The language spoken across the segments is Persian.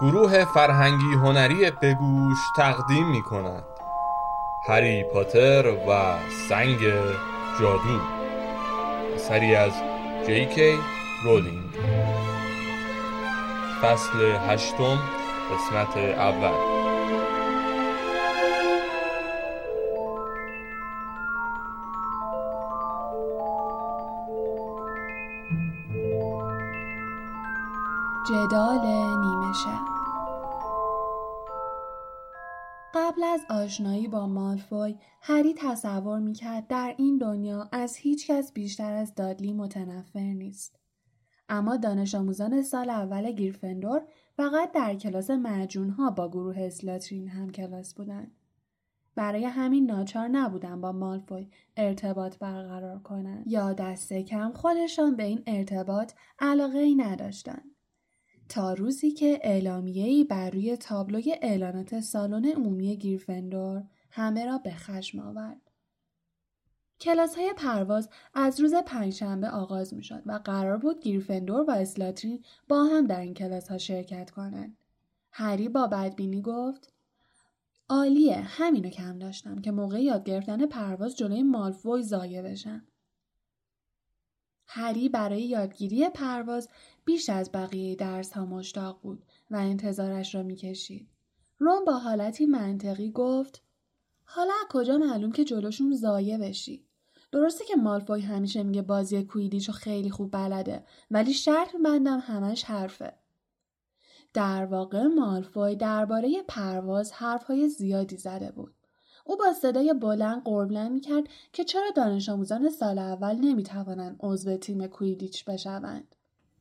گروه فرهنگی هنری بگوش تقدیم می کند هری پاتر و سنگ جادو. سری از جی رولینگ. فصل هشتم قسمت اول. جدال آشنایی با مالفوی هری تصور می‌کرد در این دنیا از هیچ کس بیشتر از دادلی متنفر نیست. اما دانش آموزان سال اول گیرفندور فقط در کلاس ها با گروه اسلاترین هم کلاس بودند. برای همین ناچار نبودن با مالفوی ارتباط برقرار کنند یا دست کم خودشان به این ارتباط علاقه ای نداشتند. تا روزی که اعلامیه‌ای بر روی تابلوی اعلانات سالن عمومی گیرفندور همه را به خشم آورد. کلاس های پرواز از روز پنجشنبه آغاز می شد و قرار بود گیرفندور و اسلاترین با هم در این کلاس ها شرکت کنند. هری با بدبینی گفت عالیه همینو کم داشتم که موقع یاد گرفتن پرواز جلوی مالفوی زایه بشم. هری برای یادگیری پرواز بیش از بقیه درس ها مشتاق بود و انتظارش را می‌کشید. روم با حالتی منطقی گفت حالا کجا معلوم که جلوشون زایه بشی؟ درسته که مالفوی همیشه میگه بازی کویدیچو خیلی خوب بلده ولی شرط بندم همش حرفه. در واقع مالفوی درباره پرواز حرفهای زیادی زده بود. او با صدای بلند قربلند می‌کرد که چرا دانش آموزان سال اول نمی‌توانند عضو تیم کویدیچ بشوند.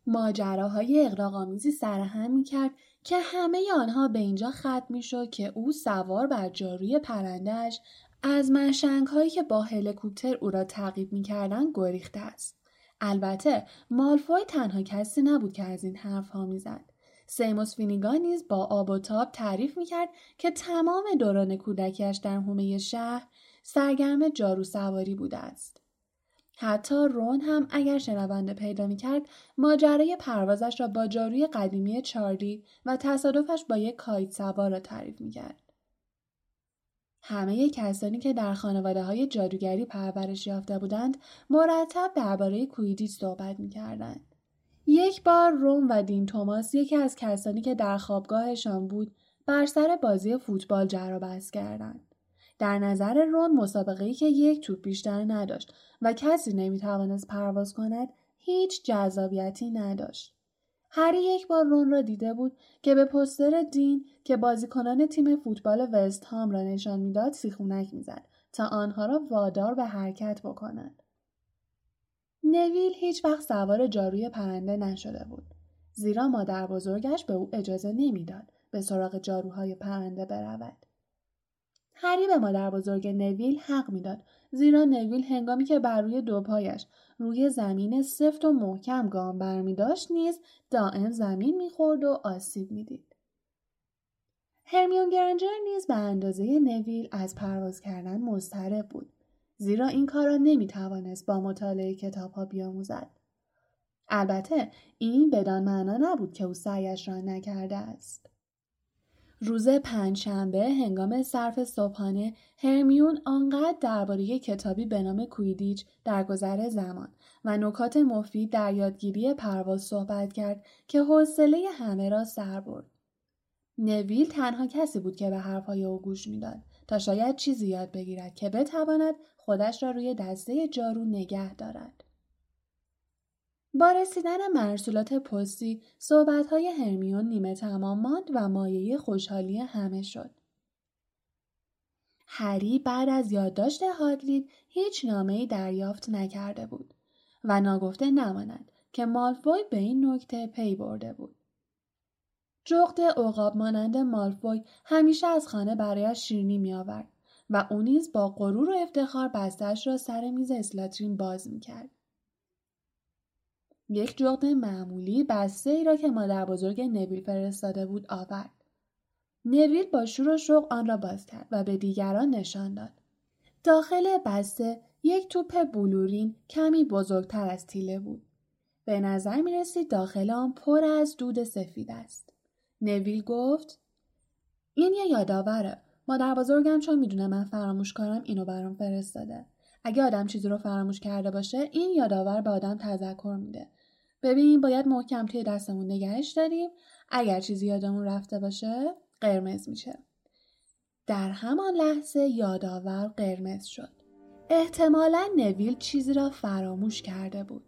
ماجراهای اقراقآمیزی سرهم می‌کرد که همه آنها به اینجا ختم می‌شد که او سوار بر جاروی پرندهش از منشنگ هایی که با هلیکوپتر او را تعقیب می‌کردند گریخته است البته مالفوی تنها کسی نبود که از این حرف ها می‌زد سیموس فینیگان نیز با آب و تاب تعریف می‌کرد که تمام دوران کودکیش در حومه شهر سرگرم جارو سواری بوده است حتی رون هم اگر شنونده پیدا می‌کرد ماجرای پروازش را با جاروی قدیمی چارلی و تصادفش با یک کایت سوار را تعریف می‌کرد. همه کسانی که در خانواده های جادوگری پرورش یافته بودند مرتب درباره کویدیچ صحبت می‌کردند. یک بار روم و دین توماس یکی از کسانی که در خوابگاهشان بود بر سر بازی فوتبال جر بحث کردند. در نظر رون مسابقه که یک توپ بیشتر نداشت و کسی نمی‌توانست پرواز کند هیچ جذابیتی نداشت. هری یک بار رون را دیده بود که به پستر دین که بازیکنان تیم فوتبال وست هام را نشان می‌داد سیخونک می‌زد تا آنها را وادار به حرکت بکنند. نویل هیچ وقت سوار جاروی پرنده نشده بود. زیرا مادر بزرگش به او اجازه نمی‌داد به سراغ جاروهای پرنده برود. هری به مادر بزرگ نویل حق می‌داد زیرا نویل هنگامی که بر روی دو پایش روی زمین سفت و محکم گام برمی داشت نیز دائم زمین می‌خورد و آسیب می‌دید. هرمیون گرنجر نیز به اندازه نویل از پرواز کردن مضطرب بود زیرا این کار را نمی‌توانست با مطالعه کتاب ها بیاموزد. البته این بدان معنا نبود که او سعیش را نکرده است. روز پنجشنبه هنگام صرف صبحانه هرمیون آنقدر درباره کتابی به نام کویدیچ در گذر زمان و نکات مفید در یادگیری پرواز صحبت کرد که حوصله همه را سر برد. نویل تنها کسی بود که به حرفهای او گوش می‌داد تا شاید چیزی یاد بگیرد که بتواند خودش را روی دسته جارو نگه دارد. با رسیدن مرسولات پستی های هرمیون نیمه تمام ماند و مایه خوشحالی همه شد. هری بعد از یادداشت هاگرید هیچ ای دریافت نکرده بود و ناگفته نماند که مالفوی به این نکته پی برده بود. جغد عقاب مانند مالفوی همیشه از خانه برایش شیرینی می آورد و او نیز با غرور و افتخار بستش را سر میز اسلاترین باز می کرد. یک جغد معمولی بسته ای را که مادر بزرگ نویل فرستاده بود آورد. نویل با شور و شوق آن را باز کرد و به دیگران نشان داد. داخل بسته یک توپ بلورین کمی بزرگتر از تیله بود. به نظر می رسید داخل آن پر از دود سفید است. نویل گفت این یه یادآوره. مادر بزرگم چون می‌دونه من فراموش کنم اینو برام فرستاده. اگه آدم چیزی رو فراموش کرده باشه این یادآور به آدم تذکر میده. ببین باید محکم توی دستمون نگهش داریم. اگر چیزی یادمون رفته باشه قرمز میشه. در همان لحظه یادآور قرمز شد. احتمالا نویل چیزی را فراموش کرده بود.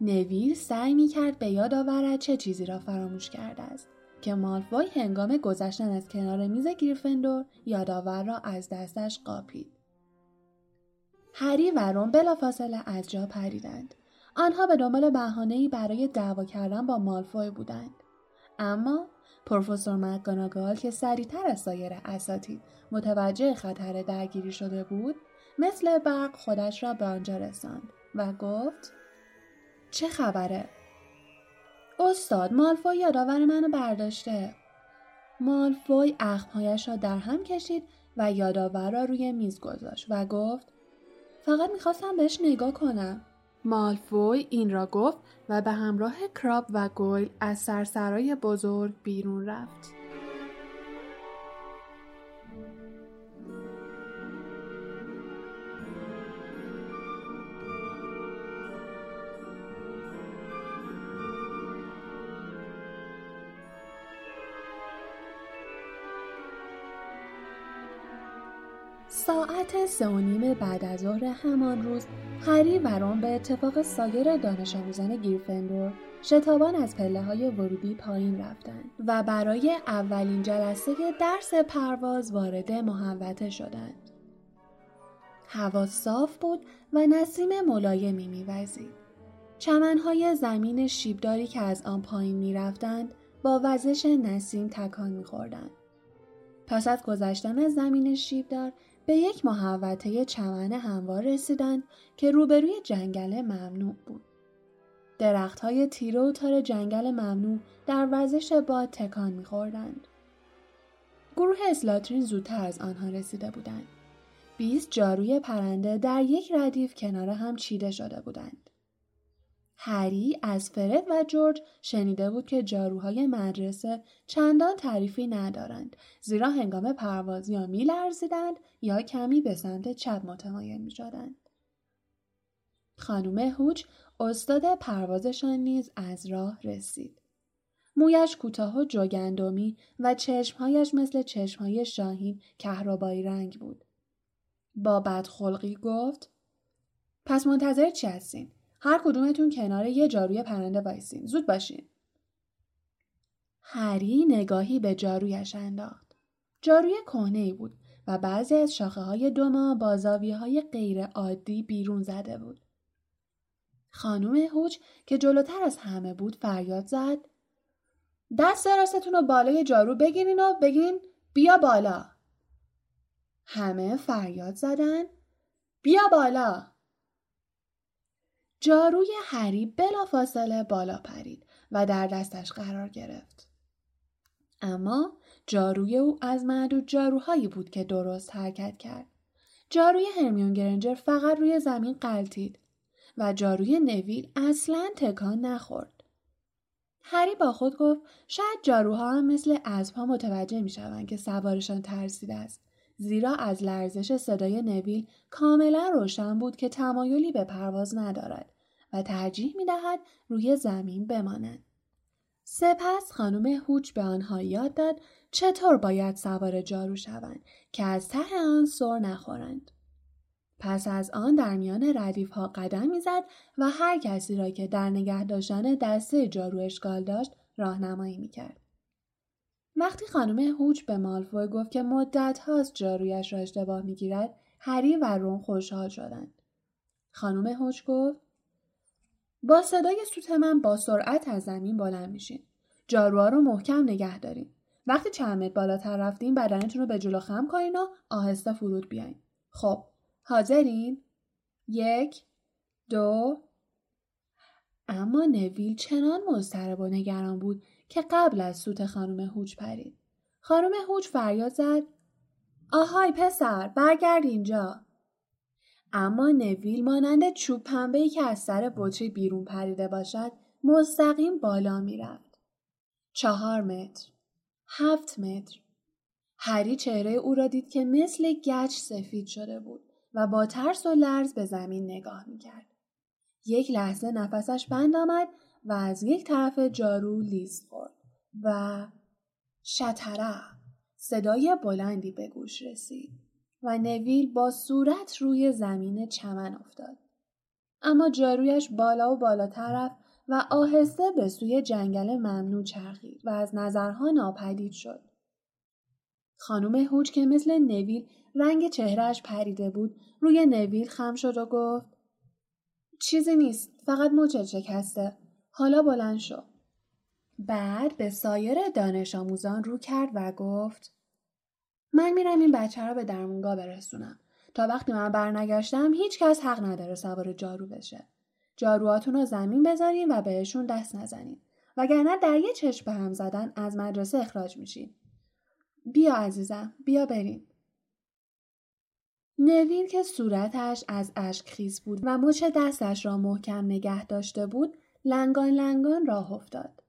نویل سعی می‌کرد به یاد آورد چه چیزی را فراموش کرده است. که مالفوی هنگام گذشتن از کنار میز گریفندور یادآور را از دستش قاپید. هری و رون بلافاصله از جا پریدند. آنها به دنبال بهانهای برای دعوا کردن با مالفوی بودند. اما پروفسور مکگاناگال که سریعتر از سایر اساتید متوجه خطر درگیری شده بود مثل برق خودش را به آنجا رساند و گفت چه خبره؟ استاد مالفوی یادآور منو برداشته. مالفوی اخمهایش را در هم کشید و یادآور را روی میز گذاشت و گفت فقط می‌خواستم بهش نگاه کنم. مالفوی این را گفت و به همراه کراب و گویل از سرسرای بزرگ بیرون رفت. ساعت سه و نیم بعد از ظهر همان روز هری و رون به اتفاق سایر دانش آموزان گیرفندور شتابان از پله های ورودی پایین رفتند و برای اولین جلسه درس پرواز وارد محوطه شدند. هوا صاف بود و نسیم ملایمی میوزید. چمنهای زمین شیبداری که از آن پایین می‌رفتند با وزش نسیم تکان میخوردند. پس از گذشتن زمین شیبدار به یک محوطه چمن هموار رسیدند که روبروی جنگل ممنوع بود. درخت های تیره و تار جنگل ممنوع در وزش باد تکان میخوردند. گروه اسلاترین زودتر از آنها رسیده بودند. بیست جاروی پرنده در یک ردیف کنار هم چیده شده بودند. هری از فرد و جورج شنیده بود که جاروهای مدرسه چندان تعریفی ندارند زیرا هنگام پرواز یا میلرزیدند یا کمی به سمت چپ متمایل می‌شدند. خانم هوچ استاد پروازشان نیز از راه رسید. مویش کوتاه و جوگندمی و چشمهایش مثل چشمهای شاهین کهربایی رنگ بود. با بدخلقی گفت پس منتظر چی هستین؟ هر کدومتون کنار یه جاروی پرنده وایسین. زود باشین. هری نگاهی به جارویش انداخت. جاروی کهنه بود و بعضی از شاخه های دوما با زاویه های غیر عادی بیرون زده بود. خانم هوچ که جلوتر از همه بود فریاد زد. دست راستتون رو بالای جارو بگیرین و بگین بیا بالا. همه فریاد زدن. بیا بالا. جاروی هری بلافاصله بالا پرید و در دستش قرار گرفت. اما جاروی او از معدود جاروهایی بود که درست حرکت کرد. جاروی هرمیون گرنجر فقط روی زمین قلتید و جاروی نویل اصلا تکان نخورد. هری با خود گفت شاید جاروها هم مثل اسبها متوجه می شوند که سوارشان ترسیده است. زیرا از لرزش صدای نویل کاملا روشن بود که تمایلی به پرواز ندارد و ترجیح می دهد روی زمین بماند. سپس خانم هوچ به آنها یاد داد چطور باید سوار جارو شوند که از ته آن سر نخورند. پس از آن در میان ردیف ها قدم می‌زد و هر کسی را که در نگه داشتن دسته جارو اشکال داشت راهنمایی می‌کرد. وقتی خانم هوچ به مالفوی گفت که مدت هاست جارویش را اشتباه می‌گیرد هری و رون خوشحال شدند. خانم هوچ گفت با صدای سوت من با سرعت از زمین بلند میشین. جاروها رو محکم نگه دارین. وقتی چند بالاتر رفتین بدنتون رو به جلو خم کنین و آهسته فرود بیاین. خب حاضرین؟ یک دو. اما نویل چنان مضطرب و نگران بود که قبل از سوت خانم هوچ پرید. خانم هوچ فریاد زد آهای پسر برگرد اینجا. اما نویل مانند چوب پنبه که از سر بطری بیرون پریده باشد مستقیم بالا می‌رفت. چهار متر هفت متر. هری چهره او را دید که مثل گچ سفید شده بود و با ترس و لرز به زمین نگاه می‌کرد. یک لحظه نفسش بند آمد و از یک طرف جارو لیز خورد و شتره صدای بلندی به گوش رسید و نویل با صورت روی زمین چمن افتاد. اما جارویش بالا و بالاتر رفت و آهسته به سوی جنگل ممنوع چرخید و از نظرها ناپدید شد. خانم هوچ که مثل نویل رنگ چهرهش پریده بود روی نویل خم شد و گفت چیزی نیست فقط مچت شکسته حالا بلند شو. بعد به سایر دانش آموزان رو کرد و گفت من میرم این بچه را به درمونگاه برسونم. تا وقتی من برنگشتم هیچ کس حق نداره سوار جارو بشه. جاروهاتون رو زمین بذارین و بهشون دست نزنین. وگرنه در یه چشم به هم زدن از مدرسه اخراج میشین. بیا عزیزم بیا بریم. نویل که صورتش از اشک خیز بود و مچ دستش را محکم نگه داشته بود لنگان لنگان راه افتاد.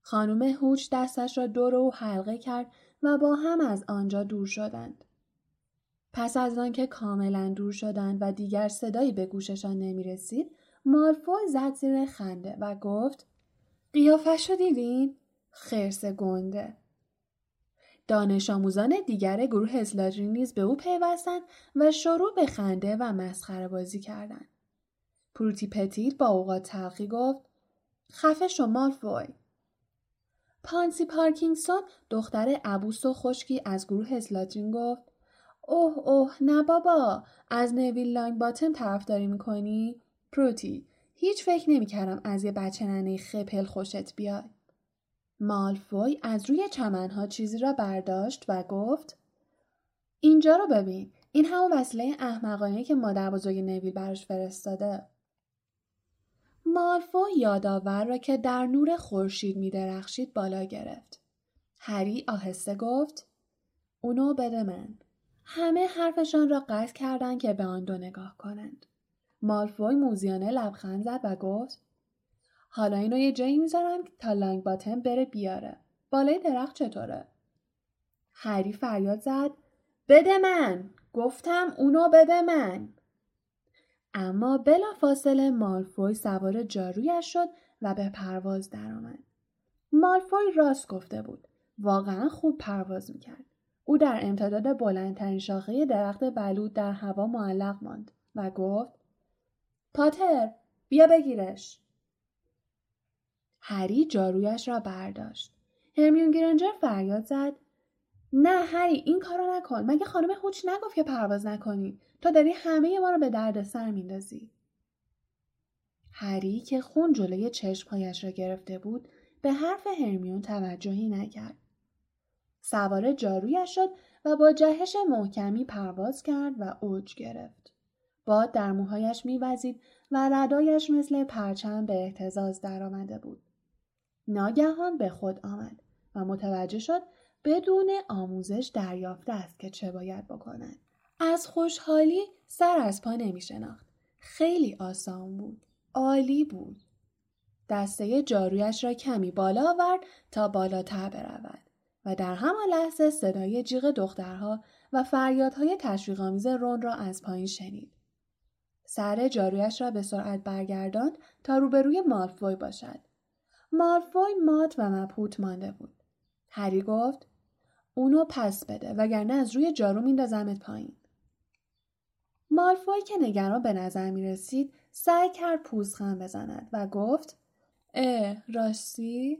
خانم هوچ دستش را دور او حلقه کرد و با هم از آنجا دور شدند. پس از آنکه کاملا دور شدند و دیگر صدایی به گوششان نمی رسید، مالفوی زد زیر خنده و گفت قیافش رو دیدین؟ خرس گنده. دانش آموزان دیگر گروه ازلاجین نیز به او پیوستند و شروع به خنده و مسخره بازی کردند. پروتی پتیل با اوقات تلخی گفت خفه شو مالفوی. پانسی پارکینگسون دختر عبوس و خشکی از گروه ازلاجین گفت اوه اوه نه بابا از نویل لانگ باتم طرفداری می‌کنی؟ پروتی هیچ فکر نمی‌کردم از یه بچه ننه خپل خوشت بیاد. مالفوی از روی چمنها چیزی را برداشت و گفت اینجا رو ببین این همون وسیله احمقانه که مادر بزرگ نویل براش فرستاده مالفوی یادآور را که در نور خورشید میدرخشید بالا گرفت. هری آهسته گفت اونو بده من. همه حرفشان را قطع کردند که به آن دو نگاه کنند. مالفوی موزیانه لبخند زد و گفت حالا اینو یه جایی می‌ذارم تا لانگ باتم بره بیاره. بالای درخت چطوره؟ هری فریاد زد بده من. گفتم اونو بده من. اما بلا فاصله مالفوی سوار جارویش شد و به پرواز درآمد. مالفوی راست گفته بود. واقعا خوب پرواز می‌کرد. او در امتداد بلندترین شاخه درخت بلود در هوا معلق ماند و گفت پاتر بیا بگیرش. هری جارویش را برداشت. هرمیون گرنجر فریاد زد نه هری این کارو نکن مگه خانم هوچ نگفت که پرواز نکنی تا داری همه ما رو به درد سر میندازی. هری که خون جلوی چشمهایش را گرفته بود به حرف هرمیون توجهی نکرد. سوار جارویش شد و با جهش محکمی پرواز کرد و اوج گرفت. باد در موهایش میوزید و ردایش مثل پرچم به احتزاز درآمده بود. ناگهان به خود آمد و متوجه شد بدون آموزش دریافته است که چه باید بکند. از خوشحالی سر از پا نمی شناخت. خیلی آسان بود. عالی بود. دسته جارویش را کمی بالا آورد تا بالاتر برود و در همان لحظه صدای جیغ دخترها و فریادهای تشویقآمیز رون را از پایین شنید. سر جارویش را به سرعت برگرداند تا روبروی مالفوی باشد مالفوی مات و مبهوت مانده بود. هری گفت اونو پس بده وگرنه از روی جارو میندازمت پایین. مالفوی که نگران به نظر می رسید سعی کرد پوزخند بزند و گفت اه راستی؟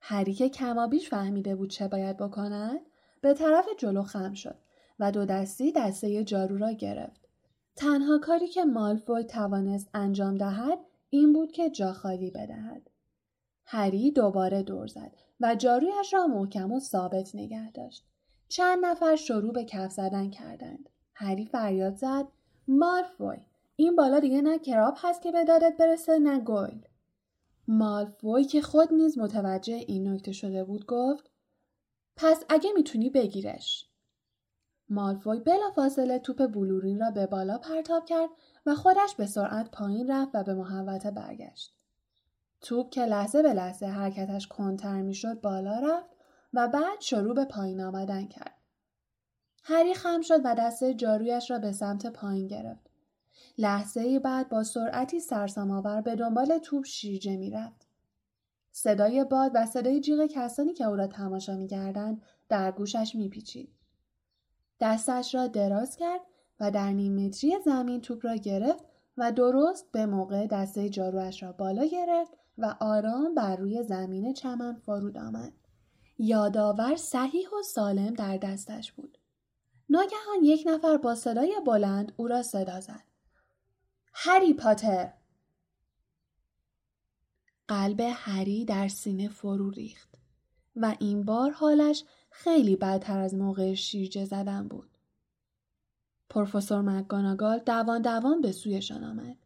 هری که کمابیش فهمیده بود چه باید بکند به طرف جلو خم شد و دو دستی دسته جارو را گرفت. تنها کاری که مالفوی توانست انجام دهد این بود که جا خالی بدهد. هری دوباره دور زد و جارویش را محکم و ثابت نگه داشت. چند نفر شروع به کف زدن کردند. هری فریاد زد مالفوی این بالا دیگه نه کراب هست که به دادت برسه نه گویل. مالفوی که خود نیز متوجه این نکته شده بود گفت پس اگه می‌تونی بگیرش. مالفوی فاصله توپ بلورین را به بالا پرتاب کرد و خودش به سرعت پایین رفت و به محوطه برگشت. توپ که لحظه به لحظه حرکتش کنتر می‌شد بالا رفت و بعد شروع به پایین آمدن کرد. هری خم شد و دسته جارویش را به سمت پایین گرفت. لحظه ای بعد با سرعتی سرسام‌آور به دنبال توپ شیرجه می‌رفت. صدای باد و صدای جیغ کسانی که او را تماشا می‌کردند در گوشش میپیچید. دستش را دراز کرد و در نیم متری زمین توپ را گرفت و درست به موقع دسته جاروش را بالا گرفت و آرام بر روی زمین چمن فرود آمد. یادآور صحیح و سالم در دستش بود. ناگهان یک نفر با صدای بلند او را صدا زد. هری پاتر! قلب هری در سینه فرو ریخت و این بار حالش خیلی بدتر از موقع شیرجه زدن بود. پروفسور مکگاناگال دوان دوان به سویشان آمد.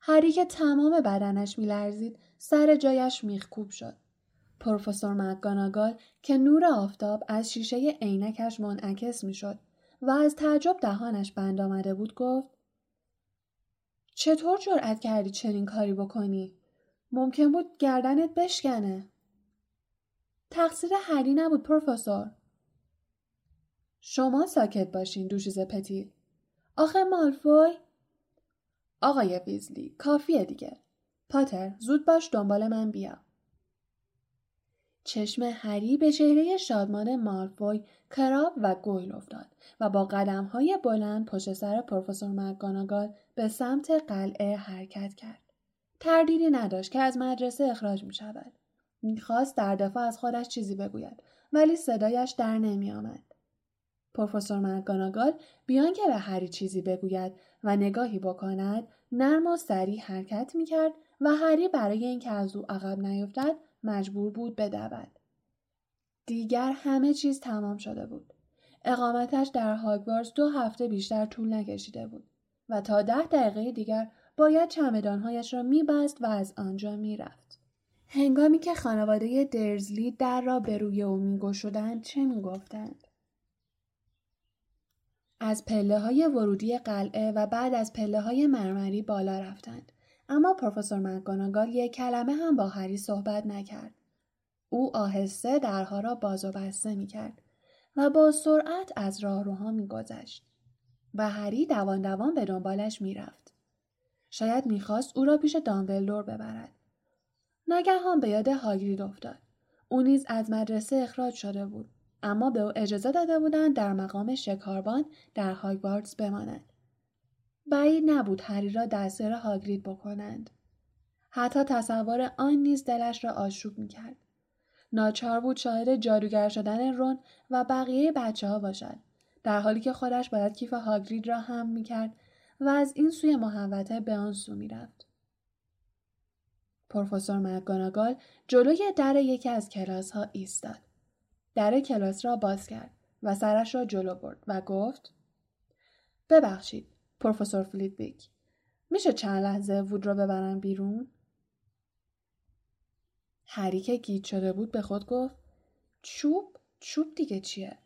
هری که تمام بدنش میلرزید سر جایش میخکوب شد. پروفسور مکگاناگال که نور آفتاب از شیشه عینکش منعکس می‌شد و از تعجب دهانش بند آمده بود گفت چطور جرأت کردی چنین کاری بکنی؟ ممکن بود گردنت بشکنه. تقصیر هری نبود پروفسور. شما ساکت باشین دوشیز پتیل. آخه مالفوی آقای ویزلی کافیه دیگه. پاتر زود باش دنبال من بیا. چشم هری به چهره شادمان مالفوی کراب و گویل افتاد و با قدم های بلند پشت سر پروفسور مکگاناگال به سمت قلعه حرکت کرد. تردیدی نداشت که از مدرسه اخراج می شود. می‌خواست در دفاع از خودش چیزی بگوید ولی صدایش در نمی آمد. پروفسور مکگاناگال بیان که به هری چیزی بگوید و نگاهی بکند نرم و سریع حرکت می کرد و هری برای اینکه از او عقب نیفتد مجبور بود بدود. دیگر همه چیز تمام شده بود. اقامتش در هاگوارز دو هفته بیشتر طول نکشیده بود و تا ده دقیقه دیگر باید چمدانهایش را میبست و از آنجا می‌رفت. هنگامی که خانواده درزلی در را به روی او میگشودند چه می‌گفتند؟ از پله های ورودی قلعه و بعد از پله های مرمری بالا رفتند. اما پروفسور مکگاناگال یک کلمه هم با هری صحبت نکرد. او آهسته درها را باز و بسته می کرد و با سرعت از راهروها می گذشت و هری دوان دوان به دنبالش می رفت. شاید می‌خواست او را پیش دامبلدور ببرد. ناگهان به یاد هاگرید افتاد. او نیز از مدرسه اخراج شده بود. اما به او اجازه داده بودند در مقام شکاربان در هاگوارتس بماند. بعید نبود هری را دستور هاگرید بکنند. حتی تصور آن نیز دلش را آشوب می‌کرد. ناچار بود شاهد جادوگر شدن رون و بقیه بچه ها باشد. در حالی که خودش باید کیف هاگرید را هم می‌کرد و از این سوی محوطه به آن سو می‌رفت. پروفسور مکگاناگال جلوی در یکی از کلاس ها ایستاد. در کلاس را باز کرد و سرش را جلو برد و گفت ببخشید پروفسور فلیدویک میشه چند لحظه وود رو ببرم بیرون؟ هری که گیت شده بود به خود گفت چوب؟ چوب دیگه چیه؟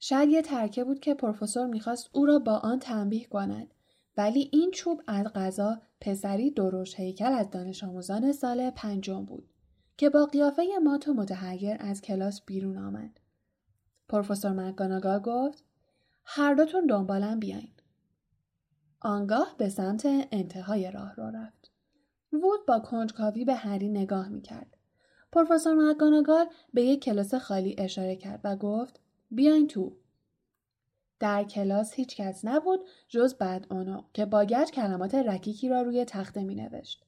شاید یه ترکه بود که پروفسور می‌خواست او را با آن تنبیه کند ولی این چوب از غذا پسری دروش هیکل از دانش آموزان سال پنجم بود که با قیافه مات و متحیر از کلاس بیرون آمد. پروفسور مکگاناگال گفت هر دوتون دنبالم بیاین. آنگاه به سمت انتهای راه رو رفت. وود با کنجکاوی به هری نگاه می‌کرد. پروفسور مکگاناگال به یک کلاس خالی اشاره کرد و گفت بیاین تو. در کلاس هیچ کس نبود جز اونو که با گچ کلمات رکیکی را روی تخته می نوشت.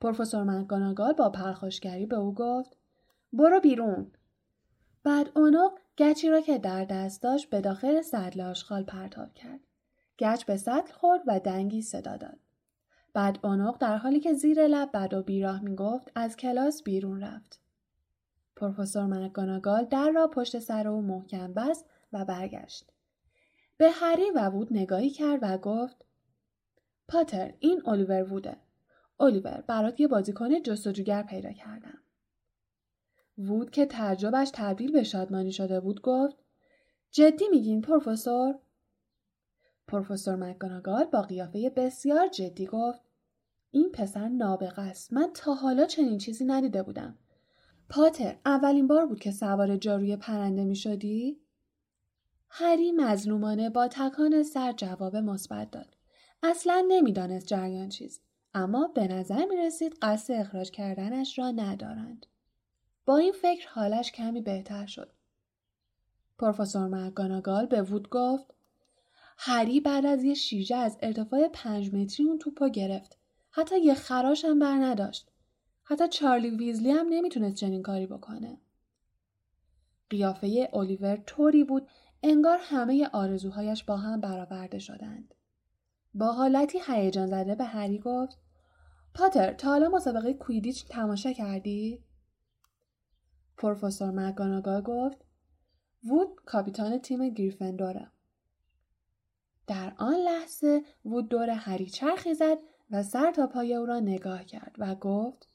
پروفسور مکگاناگال با پرخاشگری به او گفت برو بیرون. بعد اونو گچی را که در دست داشت به داخل سطل آشغال پرتاب کرد. گچ به سطل خورد و دنگی صدا داد. بعد اونق در حالی که زیر لب بد و بیراه می گفت از کلاس بیرون رفت. پروفسور مکگاناگال در را پشت سر او محکم بست و برگشت. به هری و وود نگاهی کرد و گفت پاتر این الیور ووده. الیور برات یه بازیکن جستجوگر پیدا کردم. وود که تعجبش تبدیل به شادمانی شده بود گفت جدی میگین پروفسور؟ پروفسور مکگاناگال با قیافه بسیار جدی گفت این پسر نابغه است من تا حالا چنین چیزی ندیده بودم پاتر اولین بار بود که سوار جاروی پرنده می شدی؟ هری مظلومانه با تکان سر جواب مثبت داد. اصلا نمی‌دانست جریان چیست. اما به نظر می رسید قصد اخراج کردنش را ندارند. با این فکر حالش کمی بهتر شد. پروفسور مکگاناگال به وود گفت هری بعد از یه شیرجه از ارتفاع پنج متری اون توپو گرفت. حتی یه خراش هم بر نداشت. حتی چارلی ویزلی هم نمی‌تونست چنین کاری بکنه. قیافه الیور طوری بود انگار همه آرزوهایش با هم برآورده شدند. با حالتی هیجان زده به هری گفت پاتر تا حالا مسابقه کویدیچ تماشا کردی؟ پروفسور مکگاناگال گفت وود کاپیتان تیم گریفندوره. در آن لحظه وود دور هری چرخی زد و سر تا پای او را نگاه کرد و گفت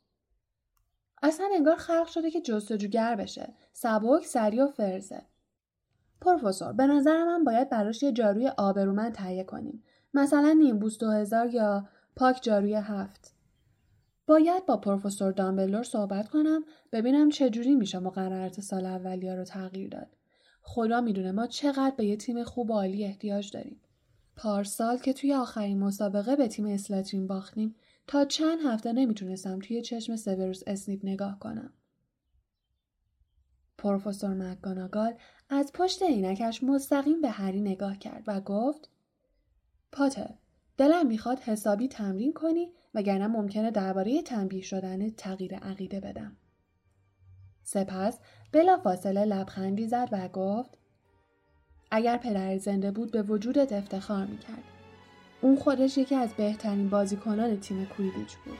اصلا انگار خلق شده که جستجوگر بشه. سبک سری و فرزه. پروفسور به نظر من باید براش یه جاروی آبرومند تهیه کنیم. مثلا نیمبوس دو هزار یا پاک جاروی هفت. باید با پروفسور دامبلور صحبت کنم ببینم چجوری میشه مقررات سال اولیا رو تغییر داد. خدا می‌دونه ما چقدر به یه تیم خوب و عالی احتیاج داریم. پارسال که توی آخرین مسابقه به تیم اسلاترین باختیم تا چند هفته نمی‌تونستم توی چشم سوروس اسنیپ نگاه کنم. پروفسور مکگاناگال از پشت عینکش مستقیم به هری نگاه کرد و گفت پاتر دلم می‌خواد حسابی تمرین کنی وگرنه ممکنه درباره تنبیه شدن تغییر عقیده بدم. سپس بلا فاصله لبخندی زد و گفت اگر پدر زنده بود به وجودت افتخار می‌کرد. اون خودش یکی از بهترین بازیکنان تیم کویدیچ بود.